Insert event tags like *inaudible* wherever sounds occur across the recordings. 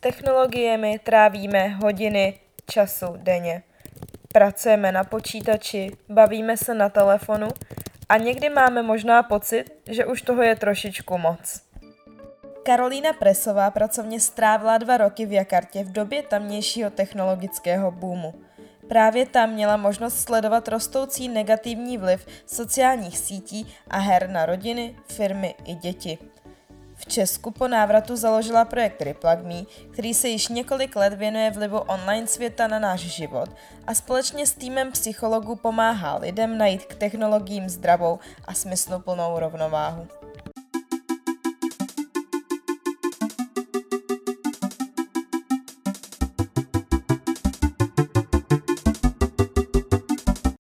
technologiemi trávíme hodiny času denně. Pracujeme na počítači, bavíme se na telefonu a někdy máme možná pocit, že už toho je trošičku moc. Karolína Presová pracovně strávila dva roky v Jakartě v době tamnějšího technologického boomu. Právě tam měla možnost sledovat rostoucí negativní vliv sociálních sítí a her na rodiny, firmy i děti. Česku po návratu založila projekt Replug Me, který se již několik let věnuje vlivu online světa na náš život a společně s týmem psychologů pomáhá lidem najít k technologiím zdravou a smysluplnou rovnováhu.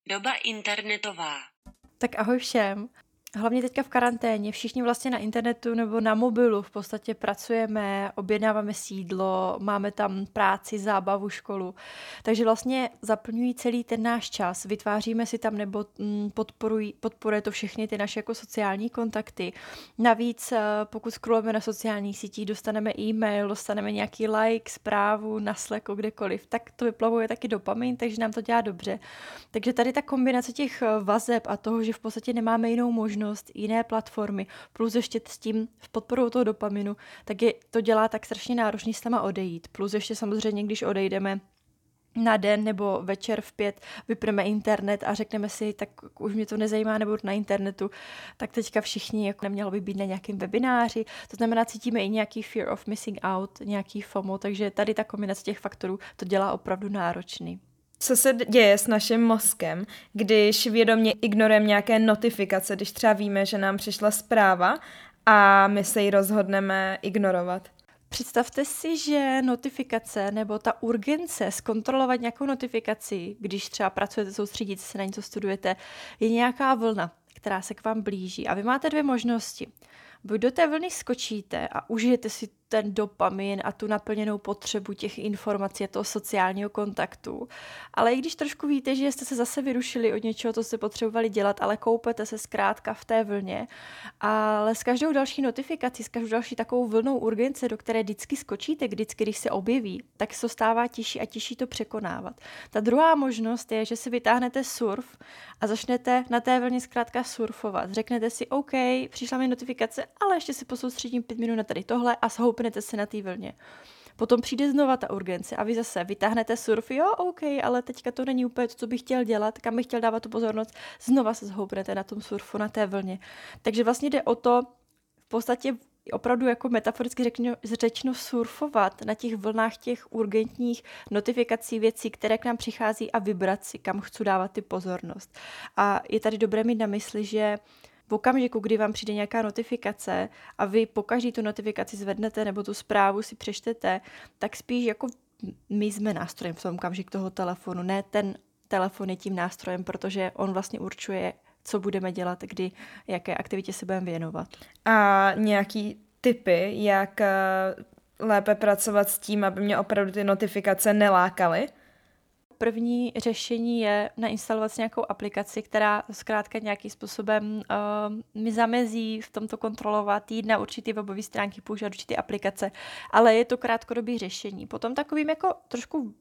Doba internetová. Tak ahoj všem hlavně teďka v karanténě, všichni vlastně na internetu nebo na mobilu v podstatě pracujeme, objednáváme sídlo, máme tam práci, zábavu, školu. Takže vlastně zaplňují celý ten náš čas, vytváříme si tam nebo mm, podporují, podporuje to všechny ty naše jako sociální kontakty. Navíc eh, pokud scrollujeme na sociálních sítích, dostaneme e-mail, dostaneme nějaký like, zprávu na Slacku, kdekoliv, tak to vyplavuje taky dopamin, takže nám to dělá dobře. Takže tady ta kombinace těch eh, vazeb a toho, že v podstatě nemáme jinou možnost, možnost, jiné platformy, plus ještě s tím v podporou toho dopaminu, tak je, to dělá tak strašně náročný s tama odejít. Plus ještě samozřejmě, když odejdeme na den nebo večer v pět vypneme internet a řekneme si, tak už mě to nezajímá, nebo na internetu, tak teďka všichni jako nemělo by být na nějakém webináři. To znamená, cítíme i nějaký fear of missing out, nějaký FOMO, takže tady ta kombinace těch faktorů to dělá opravdu náročný. Co se děje s naším mozkem, když vědomě ignorujeme nějaké notifikace, když třeba víme, že nám přišla zpráva a my se ji rozhodneme ignorovat? Představte si, že notifikace nebo ta urgence zkontrolovat nějakou notifikaci, když třeba pracujete, soustředíte se na něco, studujete, je nějaká vlna, která se k vám blíží. A vy máte dvě možnosti. Buď do té vlny skočíte a užijete si ten dopamin a tu naplněnou potřebu těch informací a toho sociálního kontaktu. Ale i když trošku víte, že jste se zase vyrušili od něčeho, co jste potřebovali dělat, ale koupete se zkrátka v té vlně, ale s každou další notifikací, s každou další takovou vlnou urgence, do které vždycky skočíte, vždycky, když se objeví, tak se stává těžší a těžší to překonávat. Ta druhá možnost je, že si vytáhnete surf a začnete na té vlně zkrátka surfovat. Řeknete si, OK, přišla mi notifikace, ale ještě si posoustředím pět minut na tady tohle a houpnete se na té vlně. Potom přijde znova ta urgence a vy zase vytáhnete surf, jo, OK, ale teďka to není úplně to, co bych chtěl dělat, kam bych chtěl dávat tu pozornost, znova se zhoupnete na tom surfu, na té vlně. Takže vlastně jde o to v podstatě opravdu jako metaforicky řečeno, řečeno surfovat na těch vlnách těch urgentních notifikací věcí, které k nám přichází a vybrat si, kam chci dávat ty pozornost. A je tady dobré mít na mysli, že v okamžiku, kdy vám přijde nějaká notifikace a vy po každý tu notifikaci zvednete nebo tu zprávu si přečtete, tak spíš jako my jsme nástrojem v tom okamžiku toho telefonu, ne ten telefon je tím nástrojem, protože on vlastně určuje, co budeme dělat, kdy, jaké aktivitě se budeme věnovat. A nějaký typy, jak eh, lépe pracovat s tím, aby mě opravdu ty notifikace nelákaly? První řešení je nainstalovat si nějakou aplikaci, která zkrátka nějakým způsobem uh, mi zamezí v tomto kontrolovat, jít na určitý webové stránky, používat určité aplikace, ale je to krátkodobý řešení. Potom takovým jako trošku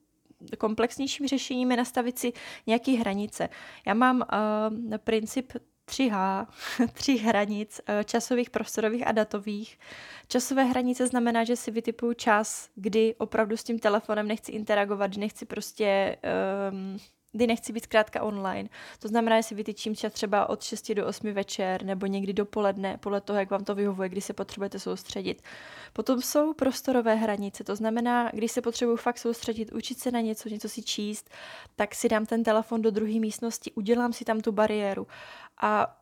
komplexnějším řešením je nastavit si nějaké hranice. Já mám uh, princip 3H, *laughs* tři hranic eh, časových, prostorových a datových. Časové hranice znamená, že si vytipuju čas, kdy opravdu s tím telefonem nechci interagovat, nechci prostě um, kdy nechci být zkrátka online. To znamená, že si vytyčím čas třeba od 6 do 8 večer nebo někdy dopoledne, podle toho, jak vám to vyhovuje, kdy se potřebujete soustředit. Potom jsou prostorové hranice, to znamená, když se potřebuji fakt soustředit, učit se na něco, něco si číst, tak si dám ten telefon do druhé místnosti, udělám si tam tu bariéru. A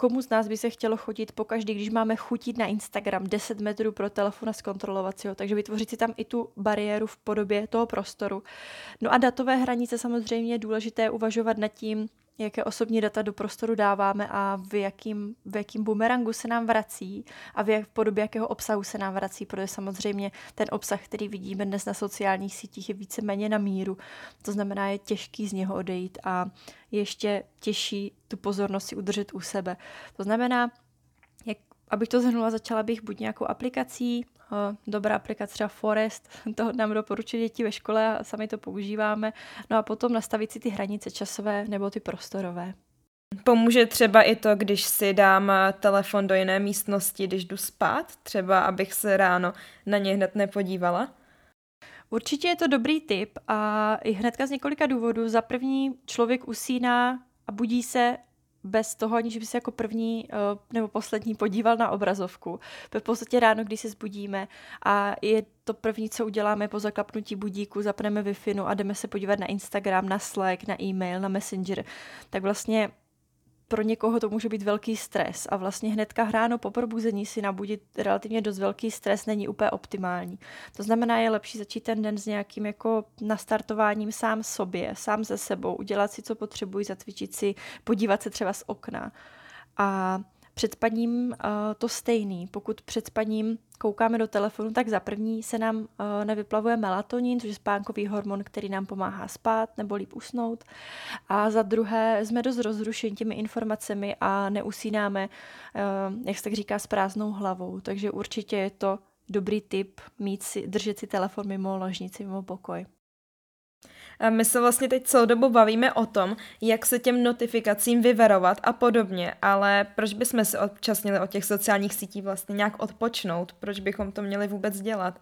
komu z nás by se chtělo chodit pokaždý, když máme chutit na Instagram 10 metrů pro telefon a zkontrolovat si ho, takže vytvořit si tam i tu bariéru v podobě toho prostoru. No a datové hranice samozřejmě je důležité uvažovat nad tím, jaké osobní data do prostoru dáváme a v jakým, v jakým bumerangu se nám vrací a v, jak, v podobě jakého obsahu se nám vrací, protože samozřejmě ten obsah, který vidíme dnes na sociálních sítích, je víceméně na míru. To znamená, je těžký z něho odejít a je ještě těžší tu pozornost si udržet u sebe. To znamená, jak, abych to zhrnula, začala bych buď nějakou aplikací, dobrá aplikace třeba Forest, *laughs* to nám doporučují děti ve škole a sami to používáme. No a potom nastavit si ty hranice časové nebo ty prostorové. Pomůže třeba i to, když si dám telefon do jiné místnosti, když jdu spát, třeba abych se ráno na něj hned nepodívala? Určitě je to dobrý tip a i hnedka z několika důvodů. Za první člověk usíná a budí se bez toho, aniž by se jako první uh, nebo poslední podíval na obrazovku. V podstatě ráno, když se zbudíme a je to první, co uděláme po zaklapnutí budíku, zapneme wi a jdeme se podívat na Instagram, na Slack, na e-mail, na Messenger, tak vlastně pro někoho to může být velký stres a vlastně hnedka ráno po probuzení si nabudit relativně dost velký stres není úplně optimální. To znamená, je lepší začít ten den s nějakým jako nastartováním sám sobě, sám ze sebou, udělat si, co potřebuji, zatvičit si, podívat se třeba z okna. A před spaním uh, to stejný. Pokud před spaním koukáme do telefonu, tak za první se nám uh, nevyplavuje melatonin, což je spánkový hormon, který nám pomáhá spát nebo líp usnout. A za druhé jsme dost rozrušeni těmi informacemi a neusínáme, uh, jak se tak říká, s prázdnou hlavou. Takže určitě je to dobrý tip mít si, držet si telefon mimo ložnici, mimo pokoj. My se vlastně teď celou dobu bavíme o tom, jak se těm notifikacím vyverovat a podobně, ale proč bychom se občas měli od těch sociálních sítí vlastně nějak odpočnout? Proč bychom to měli vůbec dělat?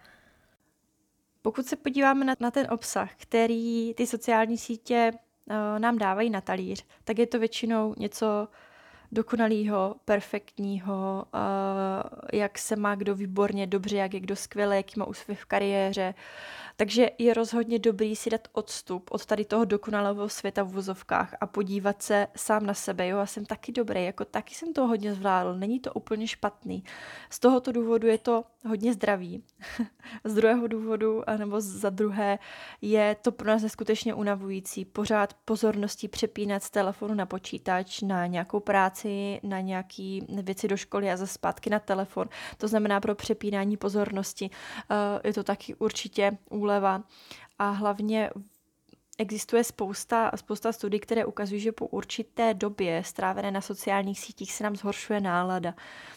Pokud se podíváme na, na ten obsah, který ty sociální sítě uh, nám dávají na talíř, tak je to většinou něco dokonalého, perfektního, uh, jak se má kdo výborně, dobře, jak je kdo skvěle, jaký má úspěch v kariéře, takže je rozhodně dobrý si dát odstup od tady toho dokonalého světa v vozovkách a podívat se sám na sebe. Jo, já jsem taky dobrý, jako taky jsem to hodně zvládl, není to úplně špatný. Z tohoto důvodu je to hodně zdravý. *laughs* z druhého důvodu, nebo za druhé, je to pro nás neskutečně unavující. Pořád pozorností přepínat z telefonu na počítač, na nějakou práci, na nějaké věci do školy a za zpátky na telefon. To znamená pro přepínání pozornosti. Eh, je to taky určitě úleva a hlavně Existuje spousta, spousta studií, které ukazují, že po určité době strávené na sociálních sítích se nám zhoršuje nálada.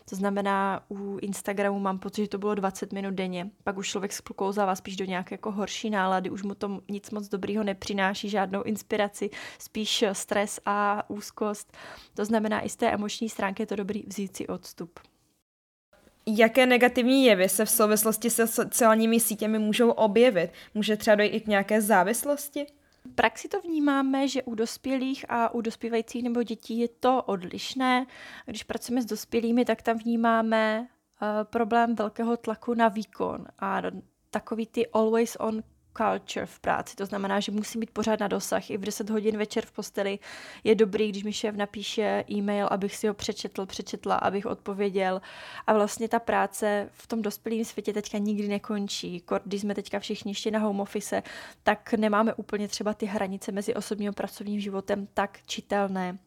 To znamená, u Instagramu mám pocit, že to bylo 20 minut denně. Pak už člověk sklouzává spíš do nějaké jako horší nálady, už mu to nic moc dobrýho nepřináší, žádnou inspiraci, spíš stres a úzkost. To znamená, i z té emoční stránky je to dobrý vzít si odstup. Jaké negativní jevy se v souvislosti se sociálními sítěmi můžou objevit? Může třeba dojít i k nějaké závislosti? Praxi to vnímáme, že u dospělých a u dospívajících nebo dětí je to odlišné. Když pracujeme s dospělými, tak tam vnímáme uh, problém velkého tlaku na výkon a takový ty always on culture v práci. To znamená, že musí být pořád na dosah. I v 10 hodin večer v posteli je dobrý, když mi šéf napíše e-mail, abych si ho přečetl, přečetla, abych odpověděl. A vlastně ta práce v tom dospělém světě teďka nikdy nekončí. Když jsme teďka všichni ještě na home office, tak nemáme úplně třeba ty hranice mezi osobním a pracovním životem tak čitelné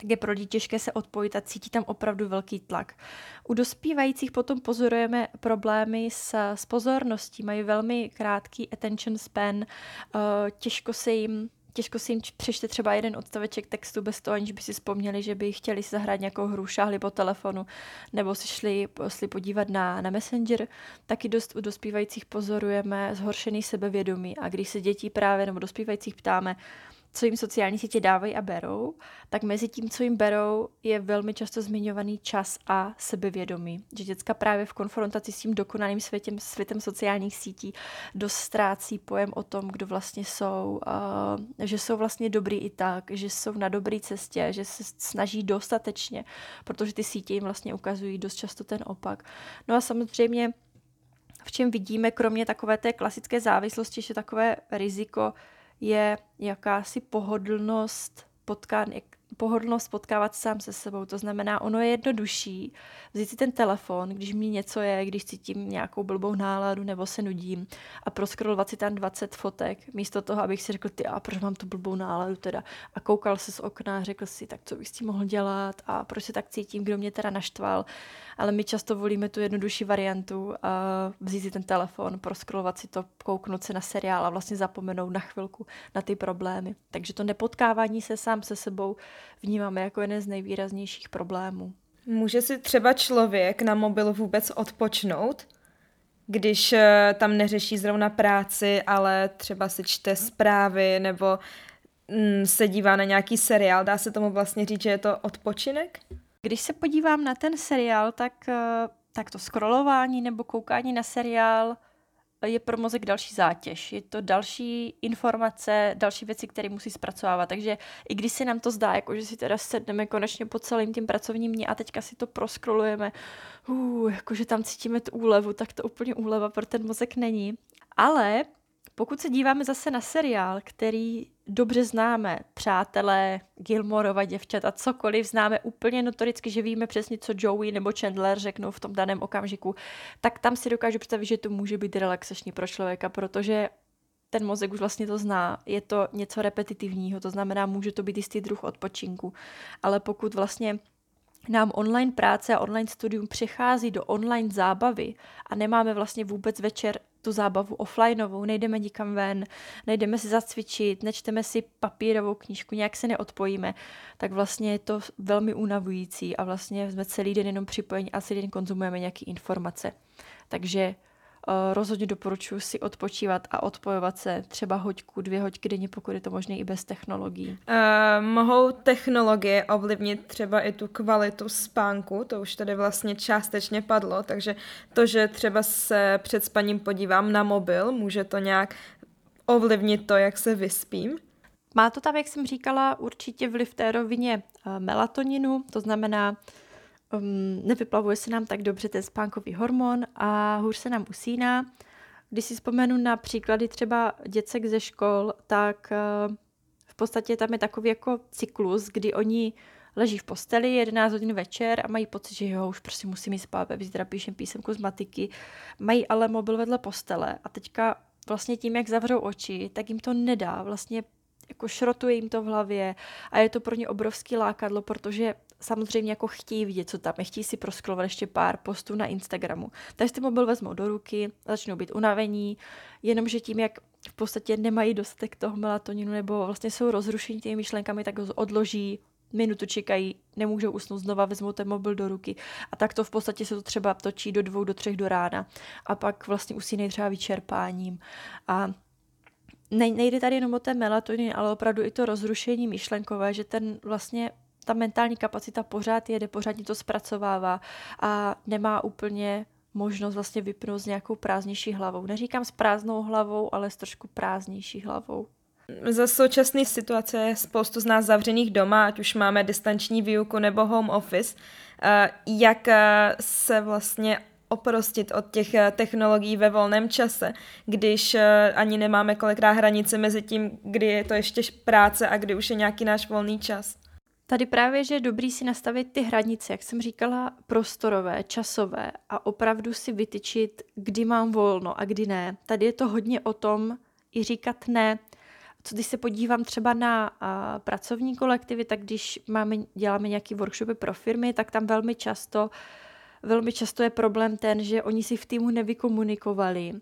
tak je pro lidi těžké se odpojit a cítí tam opravdu velký tlak. U dospívajících potom pozorujeme problémy s, s pozorností, mají velmi krátký attention span, uh, těžko se jim těžko si jim přečte třeba jeden odstaveček textu bez toho, aniž by si vzpomněli, že by chtěli si zahrát nějakou hru, šáhli po telefonu, nebo si šli, šli podívat na, na Messenger, taky dost u dospívajících pozorujeme zhoršený sebevědomí. A když se dětí právě nebo dospívajících ptáme, co jim sociální sítě dávají a berou, tak mezi tím, co jim berou, je velmi často zmiňovaný čas a sebevědomí. Že děcka právě v konfrontaci s tím dokonalým světem, světem sociálních sítí dost ztrácí pojem o tom, kdo vlastně jsou, uh, že jsou vlastně dobrý i tak, že jsou na dobré cestě, že se snaží dostatečně, protože ty sítě jim vlastně ukazují dost často ten opak. No a samozřejmě v čem vidíme, kromě takové té klasické závislosti, že takové riziko je jakási pohodlnost potkání, pohodlnost potkávat sám se sebou. To znamená, ono je jednodušší vzít si ten telefon, když mi něco je, když cítím nějakou blbou náladu nebo se nudím a proskrolovat si tam 20 fotek, místo toho, abych si řekl, ty a proč mám tu blbou náladu teda a koukal se z okna a řekl si, tak co bych s tím mohl dělat a proč se tak cítím, kdo mě teda naštval. Ale my často volíme tu jednodušší variantu a vzít si ten telefon, proskrolovat si to, kouknout se na seriál a vlastně zapomenout na chvilku na ty problémy. Takže to nepotkávání se sám se sebou vnímáme jako jeden z nejvýraznějších problémů. Může si třeba člověk na mobilu vůbec odpočnout? když eh, tam neřeší zrovna práci, ale třeba si čte zprávy nebo mm, se dívá na nějaký seriál. Dá se tomu vlastně říct, že je to odpočinek? Když se podívám na ten seriál, tak, eh, tak to scrollování nebo koukání na seriál je pro mozek další zátěž. Je to další informace, další věci, které musí zpracovávat. Takže i když se nám to zdá, jako že si teda sedneme konečně po celým tím pracovním dní a teďka si to proskrolujeme, uh, jako že tam cítíme tu úlevu, tak to úplně úleva pro ten mozek není. Ale pokud se díváme zase na seriál, který dobře známe, přátelé, Gilmorova děvčata, cokoliv, známe úplně notoricky, že víme přesně, co Joey nebo Chandler řeknou v tom daném okamžiku, tak tam si dokážu představit, že to může být relaxační pro člověka, protože ten mozek už vlastně to zná, je to něco repetitivního, to znamená, může to být jistý druh odpočinku. Ale pokud vlastně nám online práce a online studium přechází do online zábavy a nemáme vlastně vůbec večer tu zábavu offlineovou, nejdeme nikam ven, nejdeme si zacvičit, nečteme si papírovou knížku, nějak se neodpojíme, tak vlastně je to velmi unavující a vlastně jsme celý den jenom připojení a celý den konzumujeme nějaké informace. Takže rozhodně doporučuji si odpočívat a odpojovat se třeba hoďku, dvě hoďky denně, pokud je to možné i bez technologií. Uh, mohou technologie ovlivnit třeba i tu kvalitu spánku, to už tady vlastně částečně padlo, takže to, že třeba se před spaním podívám na mobil, může to nějak ovlivnit to, jak se vyspím? Má to tam, jak jsem říkala, určitě vliv té rovině eh, melatoninu, to znamená, um, nevyplavuje se nám tak dobře ten spánkový hormon a hůř se nám usíná. Když si vzpomenu na příklady třeba děcek ze škol, tak uh, v podstatě tam je takový jako cyklus, kdy oni leží v posteli 11 hodin večer a mají pocit, že jo, už prostě musím jít spát, zítra píšem písemku z matiky. Mají ale mobil vedle postele a teďka vlastně tím, jak zavřou oči, tak jim to nedá vlastně jako šrotuje jim to v hlavě a je to pro ně obrovský lákadlo, protože samozřejmě jako chtějí vidět, co tam je, chtějí si proskrolovat ještě pár postů na Instagramu. Takže ty mobil vezmou do ruky, začnou být unavení, jenomže tím, jak v podstatě nemají dostatek toho melatoninu nebo vlastně jsou rozrušení těmi myšlenkami, tak ho odloží, minutu čekají, nemůžou usnout, znova vezmou ten mobil do ruky. A tak to v podstatě se to třeba točí do dvou, do třech do rána. A pak vlastně usínají třeba vyčerpáním. A nejde tady jenom o ten melatonin, ale opravdu i to rozrušení myšlenkové, že ten vlastně ta mentální kapacita pořád jede, pořád to zpracovává a nemá úplně možnost vlastně vypnout s nějakou prázdnější hlavou. Neříkám s prázdnou hlavou, ale s trošku prázdnější hlavou. Za současné situace je spoustu z nás zavřených doma, ať už máme distanční výuku nebo home office. Eh, jak eh, se vlastně oprostit od těch eh, technologií ve volném čase, když ani nemáme kolikrát hranice mezi tím, kdy je to ještě práce a kdy už je nějaký náš volný čas. Tady právě, že je dobrý si nastavit ty hranice, jak jsem říkala, prostorové, časové a opravdu si vytyčit, kdy mám volno a kdy ne. Tady je to hodně o tom i říkat ne. Co když se podívám třeba na a, pracovní kolektivy, tak když máme, děláme nějaký workshopy pro firmy, tak tam velmi často, velmi často je problém ten, že oni si v týmu nevykomunikovali,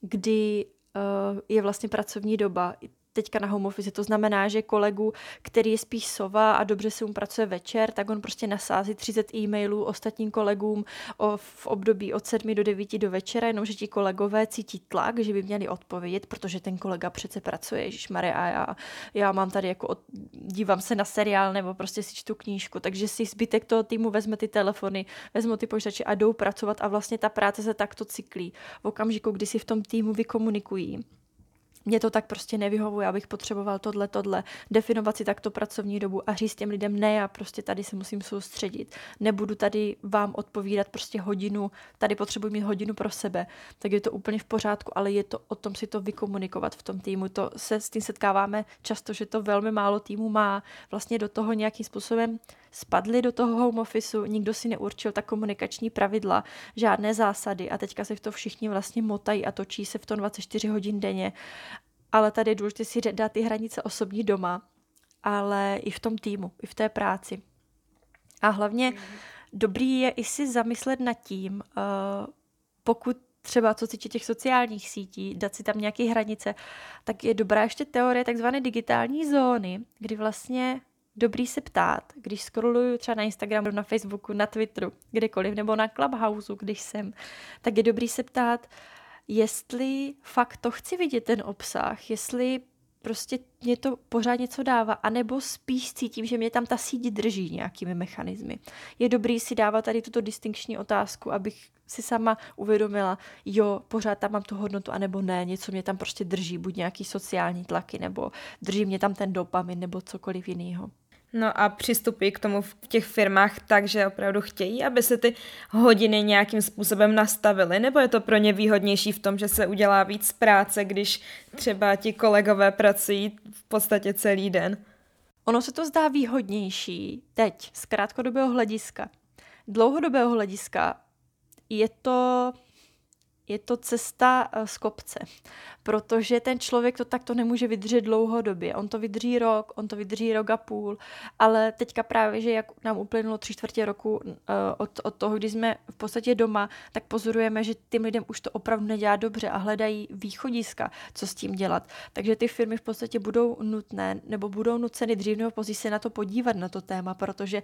kdy uh, je vlastně pracovní doba teďka na home office. To znamená, že kolegu, který je spíš sova a dobře se mu pracuje večer, tak on prostě nasází 30 e-mailů ostatním kolegům o, v období od 7 do 9 do večera, jenomže ti kolegové cítí tlak, že by měli odpovědět, protože ten kolega přece pracuje, Marie, a já, já mám tady jako, od, dívám se na seriál nebo prostě si čtu knížku, takže si zbytek toho týmu vezme ty telefony, vezmu ty počítače a jdou pracovat a vlastně ta práce se takto cyklí. V okamžiku, kdy si v tom týmu vykomunikují, mě to tak prostě nevyhovuje, abych potřeboval tohle, tohle, definovat si takto pracovní dobu a říct těm lidem, ne, já prostě tady se musím soustředit, nebudu tady vám odpovídat prostě hodinu, tady potřebuji mít hodinu pro sebe, tak je to úplně v pořádku, ale je to o tom si to vykomunikovat v tom týmu. To se s tím setkáváme často, že to velmi málo týmu má. Vlastně do toho nějakým způsobem spadli do toho home officeu, nikdo si neurčil ta komunikační pravidla, žádné zásady a teďka se v to všichni vlastně motají a točí se v tom 24 hodin denně. Ale tady je důležité si dát ty hranice osobní doma, ale i v tom týmu, i v té práci. A hlavně dobrý je i si zamyslet nad tím, uh, pokud třeba co týče těch sociálních sítí, dát si tam nějaké hranice, tak je dobrá ještě teorie takzvané digitální zóny, kdy vlastně dobrý se ptát, když scrolluju třeba na Instagramu, na Facebooku, na Twitteru, kdekoliv, nebo na Clubhouse, když jsem, tak je dobrý se ptát, jestli fakt to chci vidět ten obsah, jestli prostě mě to pořád něco dává, anebo spíš cítím, že mě tam ta síť drží nějakými mechanismy. Je dobrý si dávat tady tuto distinkční otázku, abych si sama uvědomila, jo, pořád tam mám tu hodnotu, anebo ne, něco mě tam prostě drží, buď nějaký sociální tlaky, nebo drží mě tam ten dopamin, nebo cokoliv jiného. No a přistupují k tomu v těch firmách tak, že opravdu chtějí, aby se ty hodiny nějakým způsobem nastavily, nebo je to pro ně výhodnější v tom, že se udělá víc práce, když třeba ti kolegové pracují v podstatě celý den? Ono se to zdá výhodnější teď z krátkodobého hlediska. Dlouhodobého hlediska je to je to cesta eh, z kopce, protože ten člověk to takto nemůže vydržet dlouhodobě. On to vydrží rok, on to vydrží rok a půl, ale teďka právě, že jak nám uplynulo tři čtvrtě roku uh, od, od toho, kdy jsme v podstatě doma, tak pozorujeme, že tím lidem už to opravdu nedělá dobře a hledají východiska, co s tím dělat. Takže ty firmy v podstatě budou nutné nebo budou nuceny dřív nebo později se na to podívat, na to téma, protože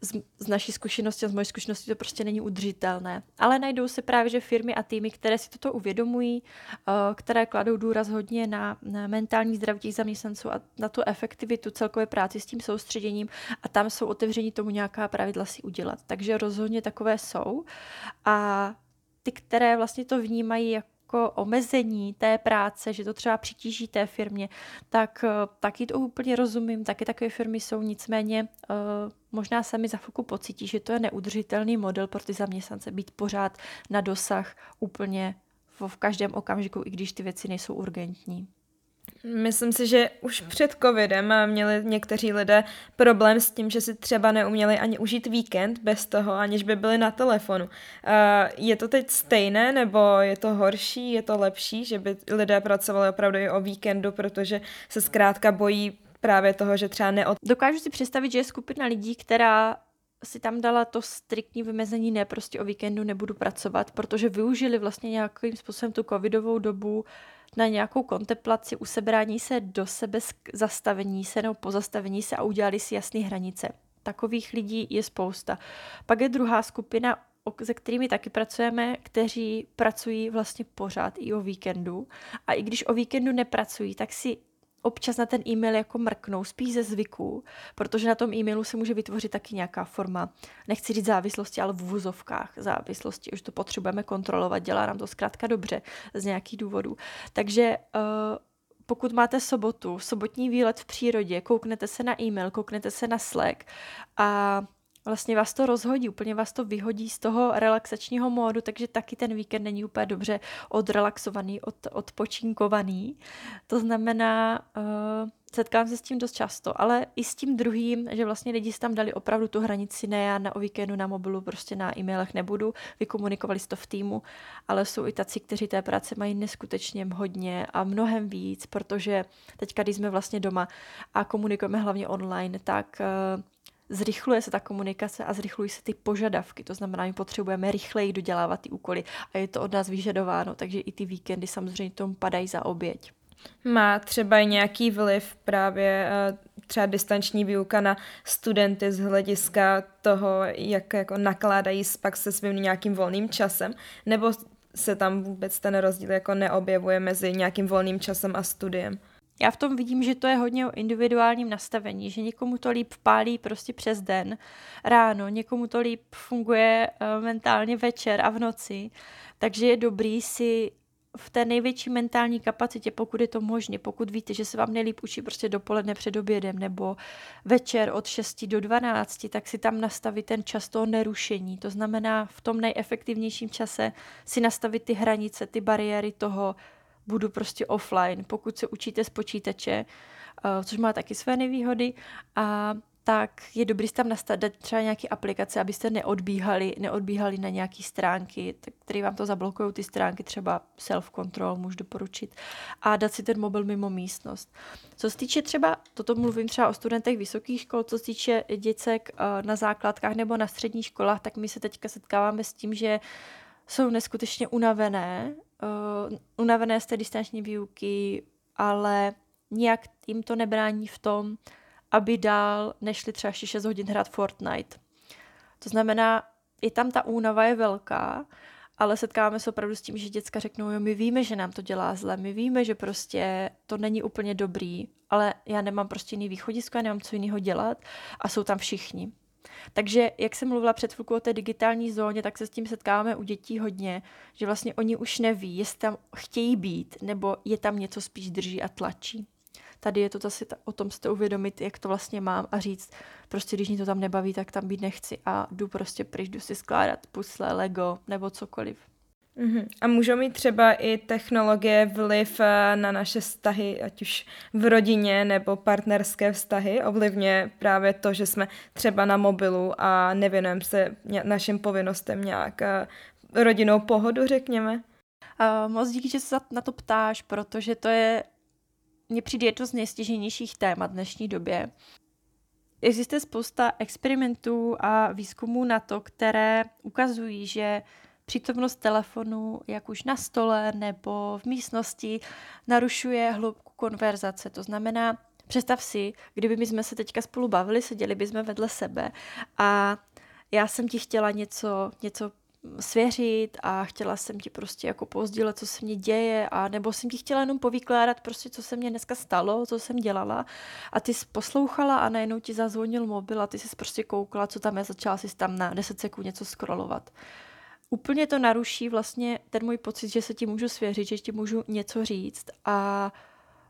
z, z naší zkušenosti a z mojí zkušenosti to prostě není udržitelné. Ale najdou se právě, že firmy a týmy, které si toto uvědomují, eh, které kladou důraz hodně na, na mentální zdraví těch zaměstnanců a na tu efektivitu celkové práci s tím soustředěním a tam jsou otevření tomu nějaká pravidla si udělat. Takže rozhodně takové jsou. A ty, které vlastně to vnímají jako jako omezení té práce, že to třeba přitíží té firmě, tak eh, taky to úplně rozumím, taky takové firmy jsou, nicméně uh, možná sami za chvilku pocítí, že to je neudržitelný model pro ty zaměstnance být pořád na dosah úplně v, v každém okamžiku, i když ty věci nejsou urgentní. Myslím si, že už před covidem měli někteří lidé problém s tím, že si třeba neuměli ani užít víkend bez toho, aniž by byli na telefonu. Je to teď stejné, nebo je to horší, je to lepší, že by lidé pracovali opravdu i o víkendu, protože se zkrátka bojí právě toho, že třeba neod... Dokážu si představit, že je skupina lidí, která si tam dala to striktní vymezení, ne prostě o víkendu nebudu pracovat, protože využili vlastně nějakým způsobem tu covidovou dobu na nějakou kontemplaci, usebrání se do sebe, zastavení se nebo pozastavení se a udělali si jasné hranice. Takových lidí je spousta. Pak je druhá skupina, se kterými taky pracujeme, kteří pracují vlastně pořád i o víkendu. A i když o víkendu nepracují, tak si občas na ten e-mail jako mrknou, spíš ze zvyku, protože na tom e-mailu se může vytvořit taky nějaká forma, nechci říct závislosti, ale v vůzovkách závislosti, už to potřebujeme kontrolovat, dělá nám to zkrátka dobře z nějakých důvodů. Takže uh, pokud máte sobotu, sobotní výlet v přírodě, kouknete se na e-mail, kouknete se na Slack a vlastně vás to rozhodí, úplně vás to vyhodí z toho relaxačního módu, takže taky ten víkend není úplně dobře odrelaxovaný, od, odpočinkovaný. To znamená, uh, setkám se s tím dost často, ale i s tím druhým, že vlastně lidi si tam dali opravdu tu hranici, ne já na o víkendu na mobilu, prostě na e-mailech nebudu, vykomunikovali si to v týmu, ale jsou i taci, kteří té práce mají neskutečně hodně a mnohem víc, protože teďka, když jsme vlastně doma a komunikujeme hlavně online, tak uh, zrychluje se ta komunikace a zrychlují se ty požadavky. To znamená, že potřebujeme rychleji dodělávat ty úkoly a je to od nás vyžadováno, takže i ty víkendy samozřejmě tomu padají za oběť. Má třeba i nějaký vliv právě eh, třeba distanční výuka na studenty z hlediska toho, jak jako nakládají pak se svým nějakým volným časem, nebo se tam vůbec ten rozdíl jako neobjevuje mezi nějakým volným časem a studiem? Já v tom vidím, že to je hodně o individuálním nastavení, že někomu to líp pálí prostě přes den, ráno, někomu to líp funguje uh, mentálně večer a v noci, takže je dobrý si v té největší mentální kapacitě, pokud je to možné, pokud víte, že se vám nejlíp učí prostě dopoledne před obědem nebo večer od 6 do 12, tak si tam nastavit ten čas toho nerušení. To znamená v tom nejefektivnějším čase si nastavit ty hranice, ty bariéry toho, budu prostě offline. Pokud se učíte z počítače, uh, což má taky své nevýhody, a tak je dobrý tam nastavit třeba nějaké aplikace, abyste neodbíhali, neodbíhali na nějaké stránky, které vám to zablokují ty stránky, třeba self-control můžu doporučit, a dát si ten mobil mimo místnost. Co se týče třeba, toto mluvím třeba o studentech vysokých škol, co se týče děcek uh, na základkách nebo na středních školách, tak my se teďka setkáváme s tím, že jsou neskutečně unavené uh, unavené z té distanční výuky, ale nijak jim to nebrání v tom, aby dál nešli třeba ještě 6 hodin hrát Fortnite. To znamená, i tam ta únava je velká, ale setkáváme se opravdu s tím, že děcka řeknou, jo, my víme, že nám to dělá zle, my víme, že prostě to není úplně dobrý, ale já nemám prostě jiný východisko, já nemám co jiného dělat a jsou tam všichni. Takže, jak jsem mluvila před chvilkou o té digitální zóně, tak se s tím setkáváme u dětí hodně, že vlastně oni už neví, jestli tam chtějí být, nebo je tam něco spíš drží a tlačí. Tady je to zase o tom to uvědomit, jak to vlastně mám a říct, prostě když mě to tam nebaví, tak tam být nechci a jdu prostě pryč, jdu si skládat pusle, Lego nebo cokoliv. Mm-hmm. A můžou mít třeba i technologie vliv eh, na naše vztahy, ať už v rodině nebo partnerské vztahy? Ovlivně právě to, že jsme třeba na mobilu a nevěnujeme se našim povinnostem nějak eh, rodinou pohodu, řekněme? Uh, moc díky, že se na to ptáš, protože to je, mně přijde jedno z nejstěženějších témat dnešní době. Existuje spousta experimentů a výzkumů na to, které ukazují, že přítomnost telefonu, jak už na stole nebo v místnosti, narušuje hloubku konverzace. To znamená, představ si, kdyby my jsme se teďka spolu bavili, seděli bychom vedle sebe a já jsem ti chtěla něco, něco svěřit a chtěla jsem ti prostě jako pozdílet, co se mně děje a nebo jsem ti chtěla jenom povykládat prostě, co se mně dneska stalo, co jsem dělala a ty jsi poslouchala a najednou ti zazvonil mobil a ty jsi prostě koukala, co tam je, začala si tam na 10 sekund něco scrollovat úplně to naruší vlastně ten můj pocit, že se ti můžu svěřit, že ti můžu něco říct. A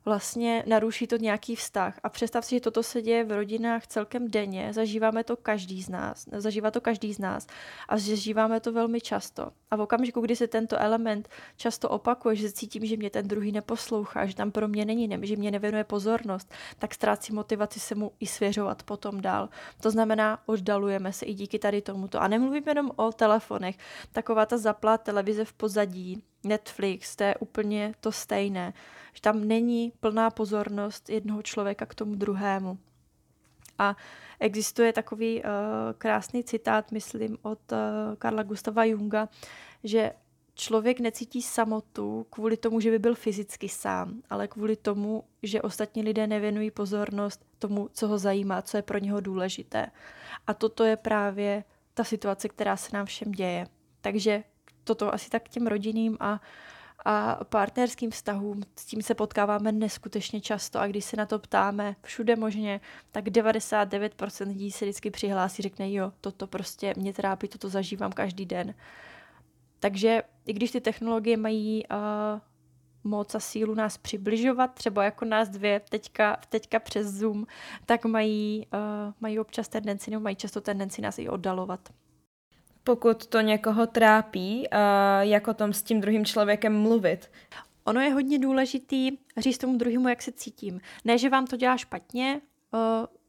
vlastně naruší to nějaký vztah. A představ si, že toto se děje v rodinách celkem denně, zažíváme to každý z nás, zažívá to každý z nás a zažíváme to velmi často. A v okamžiku, kdy se tento element často opakuje, že cítím, že mě ten druhý neposlouchá, že tam pro mě není, ne, že mě nevěnuje pozornost, tak ztrácí motivaci se mu i svěřovat potom dál. To znamená, oddalujeme se i díky tady tomuto. A nemluvím jenom o telefonech, taková ta zaplá televize v pozadí, Netflix, to je úplně to stejné, že tam není plná pozornost jednoho člověka k tomu druhému. A existuje takový uh, krásný citát, myslím, od uh, Karla Gustava Junga, že člověk necítí samotu kvůli tomu, že by byl fyzicky sám, ale kvůli tomu, že ostatní lidé nevěnují pozornost tomu, co ho zajímá, co je pro něho důležité. A toto je právě ta situace, která se nám všem děje. Takže toto asi tak těm rodinným a, a partnerským vztahům, s tím se potkáváme neskutečně často a když se na to ptáme všude možně, tak 99% lidí se vždycky přihlásí, řekne jo, toto prostě mě trápí, toto zažívám každý den. Takže i když ty technologie mají uh, moc a sílu nás přibližovat, třeba jako nás dvě teďka, teďka přes Zoom, tak mají, uh, mají občas tendenci, nebo mají často tendenci nás i oddalovat pokud to někoho trápí, jak o tom s tím druhým člověkem mluvit. Ono je hodně důležitý říct tomu druhému, jak se cítím. Ne, že vám to dělá špatně,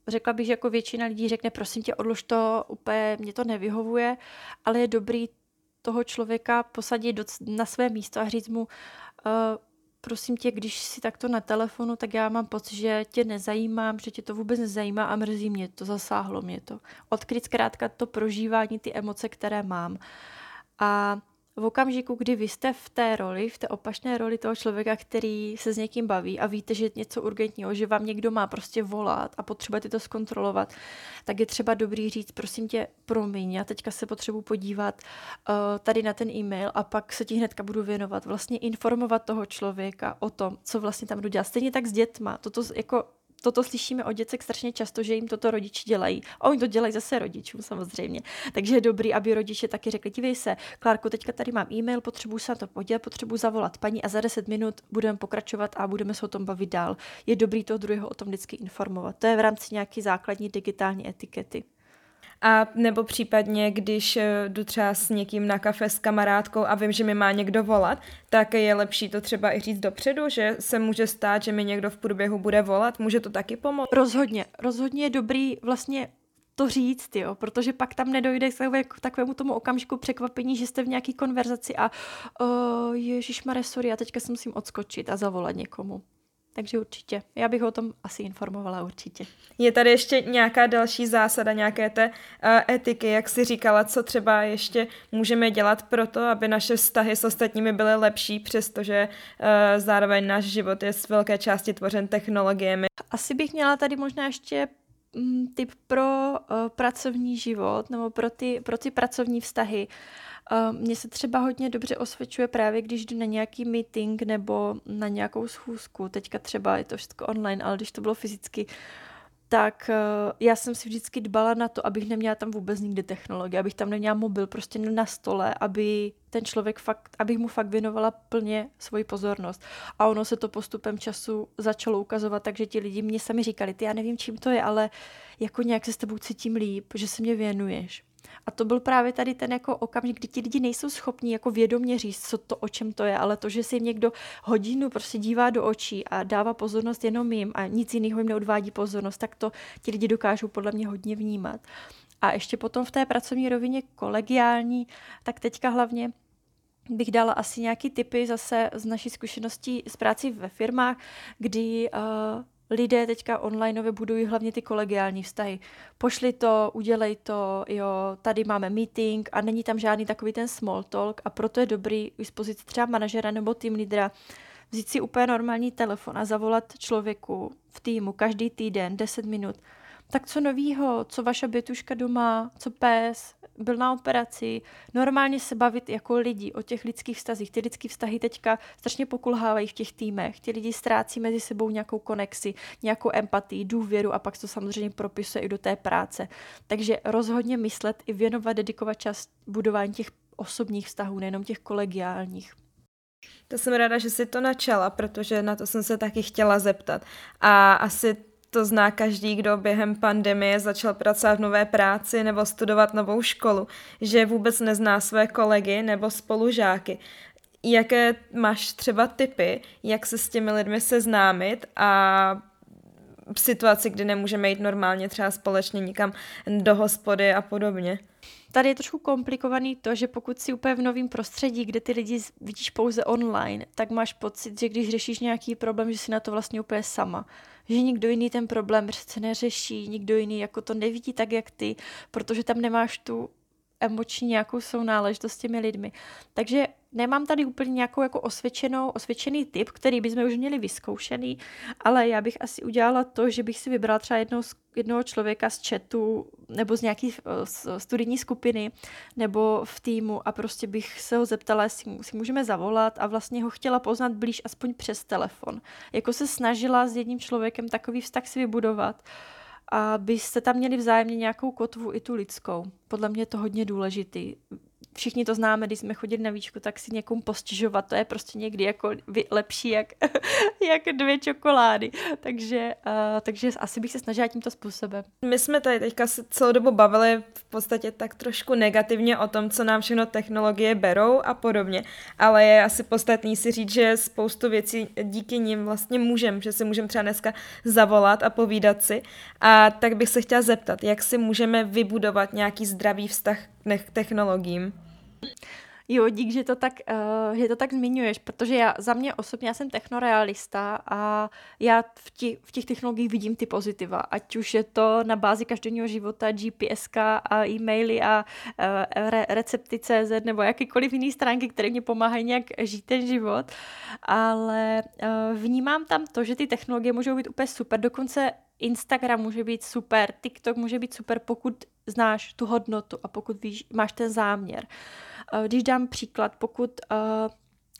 řekla bych, že jako většina lidí řekne, prosím tě, odlož to, úplně mě to nevyhovuje, ale je dobrý toho člověka posadit na své místo a říct mu, prosím tě, když si takto na telefonu, tak já mám pocit, že tě nezajímám, že tě to vůbec nezajímá a mrzí mě to, zasáhlo mě to. Odkryt zkrátka to prožívání, ty emoce, které mám. A v okamžiku, kdy vy jste v té roli, v té opačné roli toho člověka, který se s někým baví a víte, že je něco urgentního, že vám někdo má prostě volat a potřebujete to zkontrolovat, tak je třeba dobrý říct, prosím tě, promiň, já teďka se potřebuji podívat uh, tady na ten e-mail a pak se ti hnedka budu věnovat. Vlastně informovat toho člověka o tom, co vlastně tam jdu dělat. Stejně tak s dětma. Toto jako toto slyšíme od děcek strašně často, že jim toto rodiči dělají. A oni to dělají zase rodičům samozřejmě. Takže je dobrý, aby rodiče taky řekli, dívej se, Klárko, teďka tady mám e-mail, potřebuji se na to podívat, potřebuji zavolat paní a za 10 minut budeme pokračovat a budeme se o tom bavit dál. Je dobrý toho druhého o tom vždycky informovat. To je v rámci nějaké základní digitální etikety. A nebo případně, když eh, jdu třeba s někým na kafe s kamarádkou a vím, že mi má někdo volat, tak je lepší to třeba i říct dopředu, že se může stát, že mi někdo v průběhu bude volat. Může to taky pomoct? Rozhodně. Rozhodně je dobrý vlastně to říct, jo, protože pak tam nedojde k takovému tomu okamžiku překvapení, že jste v nějaký konverzaci a uh, Ježíš sorry, já teďka se musím odskočit a zavolat někomu. Takže určitě. Já bych o tom asi informovala určitě. Je tady ještě nějaká další zásada, nějaké té uh, etiky, jak si říkala, co třeba ještě můžeme dělat pro to, aby naše vztahy s ostatními byly lepší, přestože uh, zároveň náš život je z velké části tvořen technologiemi. Asi bych měla tady možná ještě tip pro uh, pracovní život nebo pro ty, pro ty pracovní vztahy. Uh, mně se třeba hodně dobře osvědčuje právě, když jdu na nějaký meeting nebo na nějakou schůzku. Teďka třeba je to všechno online, ale když to bylo fyzicky, tak uh, já jsem si vždycky dbala na to, abych neměla tam vůbec nikdy technologie, abych tam neměla mobil prostě na stole, aby ten člověk fakt, abych mu fakt věnovala plně svoji pozornost. A ono se to postupem času začalo ukazovat, takže ti lidi mě sami říkali, ty já nevím, čím to je, ale jako nějak se s tebou cítím líp, že se mě věnuješ. A to byl právě tady ten jako okamžik, kdy ti lidi nejsou schopní jako vědomě říct, co to, o čem to je, ale to, že si někdo hodinu prostě dívá do očí a dává pozornost jenom jim a nic jiného jim neodvádí pozornost, tak to ti lidi dokážou podle mě hodně vnímat. A ještě potom v té pracovní rovině kolegiální, tak teďka hlavně bych dala asi nějaký typy zase z naší zkušeností z práci ve firmách, kdy uh, lidé teďka onlineově budují hlavně ty kolegiální vztahy. Pošli to, udělej to, jo, tady máme meeting a není tam žádný takový ten small talk a proto je dobrý z pozice třeba manažera nebo tým lídra vzít si úplně normální telefon a zavolat člověku v týmu každý týden 10 minut tak co novýho, co vaše bytuška doma, co pes, byl na operaci, normálně se bavit jako lidi o těch lidských vztazích. Ty lidské vztahy teďka strašně pokulhávají v těch týmech. Ti lidi ztrácí mezi sebou nějakou konexi, nějakou empatii, důvěru a pak to samozřejmě propisuje i do té práce. Takže rozhodně myslet i věnovat, dedikovat čas budování těch osobních vztahů, nejenom těch kolegiálních. To jsem ráda, že jsi to načala, protože na to jsem se taky chtěla zeptat. A asi to zná každý, kdo během pandemie začal pracovat v nové práci nebo studovat novou školu, že vůbec nezná své kolegy nebo spolužáky. Jaké máš třeba typy, jak se s těmi lidmi seznámit a v situaci, kdy nemůžeme jít normálně třeba společně nikam do hospody a podobně? Tady je trošku komplikovaný to, že pokud si úplně v novém prostředí, kde ty lidi vidíš pouze online, tak máš pocit, že když řešíš nějaký problém, že si na to vlastně úplně sama že nikdo jiný ten problém přece neřeší, nikdo jiný jako to nevidí tak, jak ty, protože tam nemáš tu emoční nějakou sounáležitost s těmi lidmi. Takže nemám tady úplně nějakou jako osvědčenou, osvědčený typ, který bychom už měli vyzkoušený, ale já bych asi udělala to, že bych si vybrala třeba jednou, jednoho člověka z chatu nebo z nějaké eh, studijní skupiny nebo v týmu a prostě bych se ho zeptala, jestli si můžeme zavolat a vlastně ho chtěla poznat blíž aspoň přes telefon. Jako se snažila s jedním člověkem takový vztah si vybudovat, abyste tam měli vzájemně nějakou kotvu i tu lidskou. Podle mě je to hodně důležitý všichni to známe, když jsme chodili na výčku, tak si někomu postižovat, to je prostě někdy jako lepší jak, *laughs* jak dvě čokolády. Takže, uh, takže asi bych se snažila tímto způsobem. My jsme tady teďka se celou dobu bavili v podstatě tak trošku negativně o tom, co nám všechno technologie berou a podobně, ale je asi podstatný si říct, že spoustu věcí díky nim vlastně můžeme, že si můžeme třeba dneska zavolat a povídat si. A tak bych se chtěla zeptat, jak si můžeme vybudovat nějaký zdravý vztah technologiím? Jo, dík, že to tak, uh, že to tak zmiňuješ, protože já za mě osobně já jsem technorealista a já v, tí, v těch technologiích vidím ty pozitiva, ať už je to na bázi každodenního života, GPS a e-maily a uh, re, recepty CZ nebo jakýkoliv jiný stránky, které mě pomáhají nějak žít ten život, ale uh, vnímám tam to, že ty technologie můžou být úplně super, dokonce Instagram může být super, TikTok může být super, pokud znáš tu hodnotu a pokud víš, máš ten záměr. Eh, když dám příklad, pokud uh,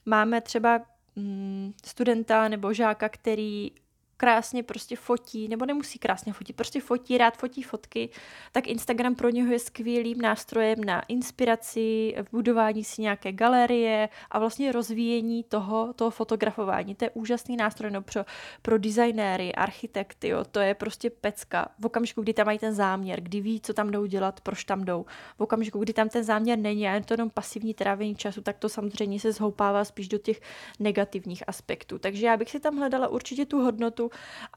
máme třeba um, studenta nebo žáka, který krásně prostě fotí, nebo nemusí krásně fotit, prostě fotí, rád fotí fotky, tak Instagram pro něho je skvělým nástrojem na inspiraci, v budování si nějaké galerie a vlastně rozvíjení toho, toho fotografování. To je úžasný nástroj no, pro, pro designéry, architekty, jo. to je prostě pecka. V okamžiku, kdy tam mají ten záměr, kdy ví, co tam jdou dělat, proč tam jdou. V okamžiku, kdy tam ten záměr není a je to jenom pasivní trávení času, tak to samozřejmě se zhoupává spíš do těch negativních aspektů. Takže já bych si tam hledala určitě tu hodnotu,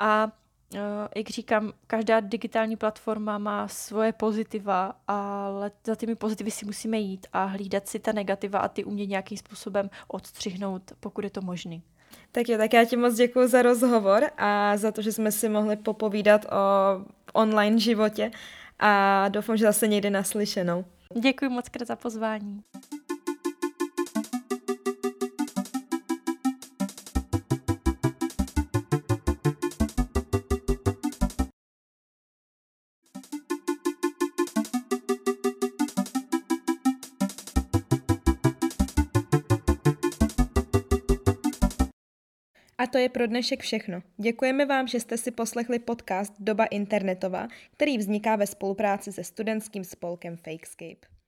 a Uh, jak říkám, každá digitální platforma má svoje pozitiva, ale za těmi pozitivy si musíme jít a hlídat si ta negativa a ty umět nějakým způsobem odstřihnout, pokud je to možný. Tak jo, tak já ti moc děkuji za rozhovor a za to, že jsme si mohli popovídat o online životě a doufám, že zase někdy naslyšenou. Děkuji moc krát za pozvání. To je pro dnešek všechno. Děkujeme vám, že jste si poslechli podcast Doba internetová, který vzniká ve spolupráci se studentským spolkem Fakescape.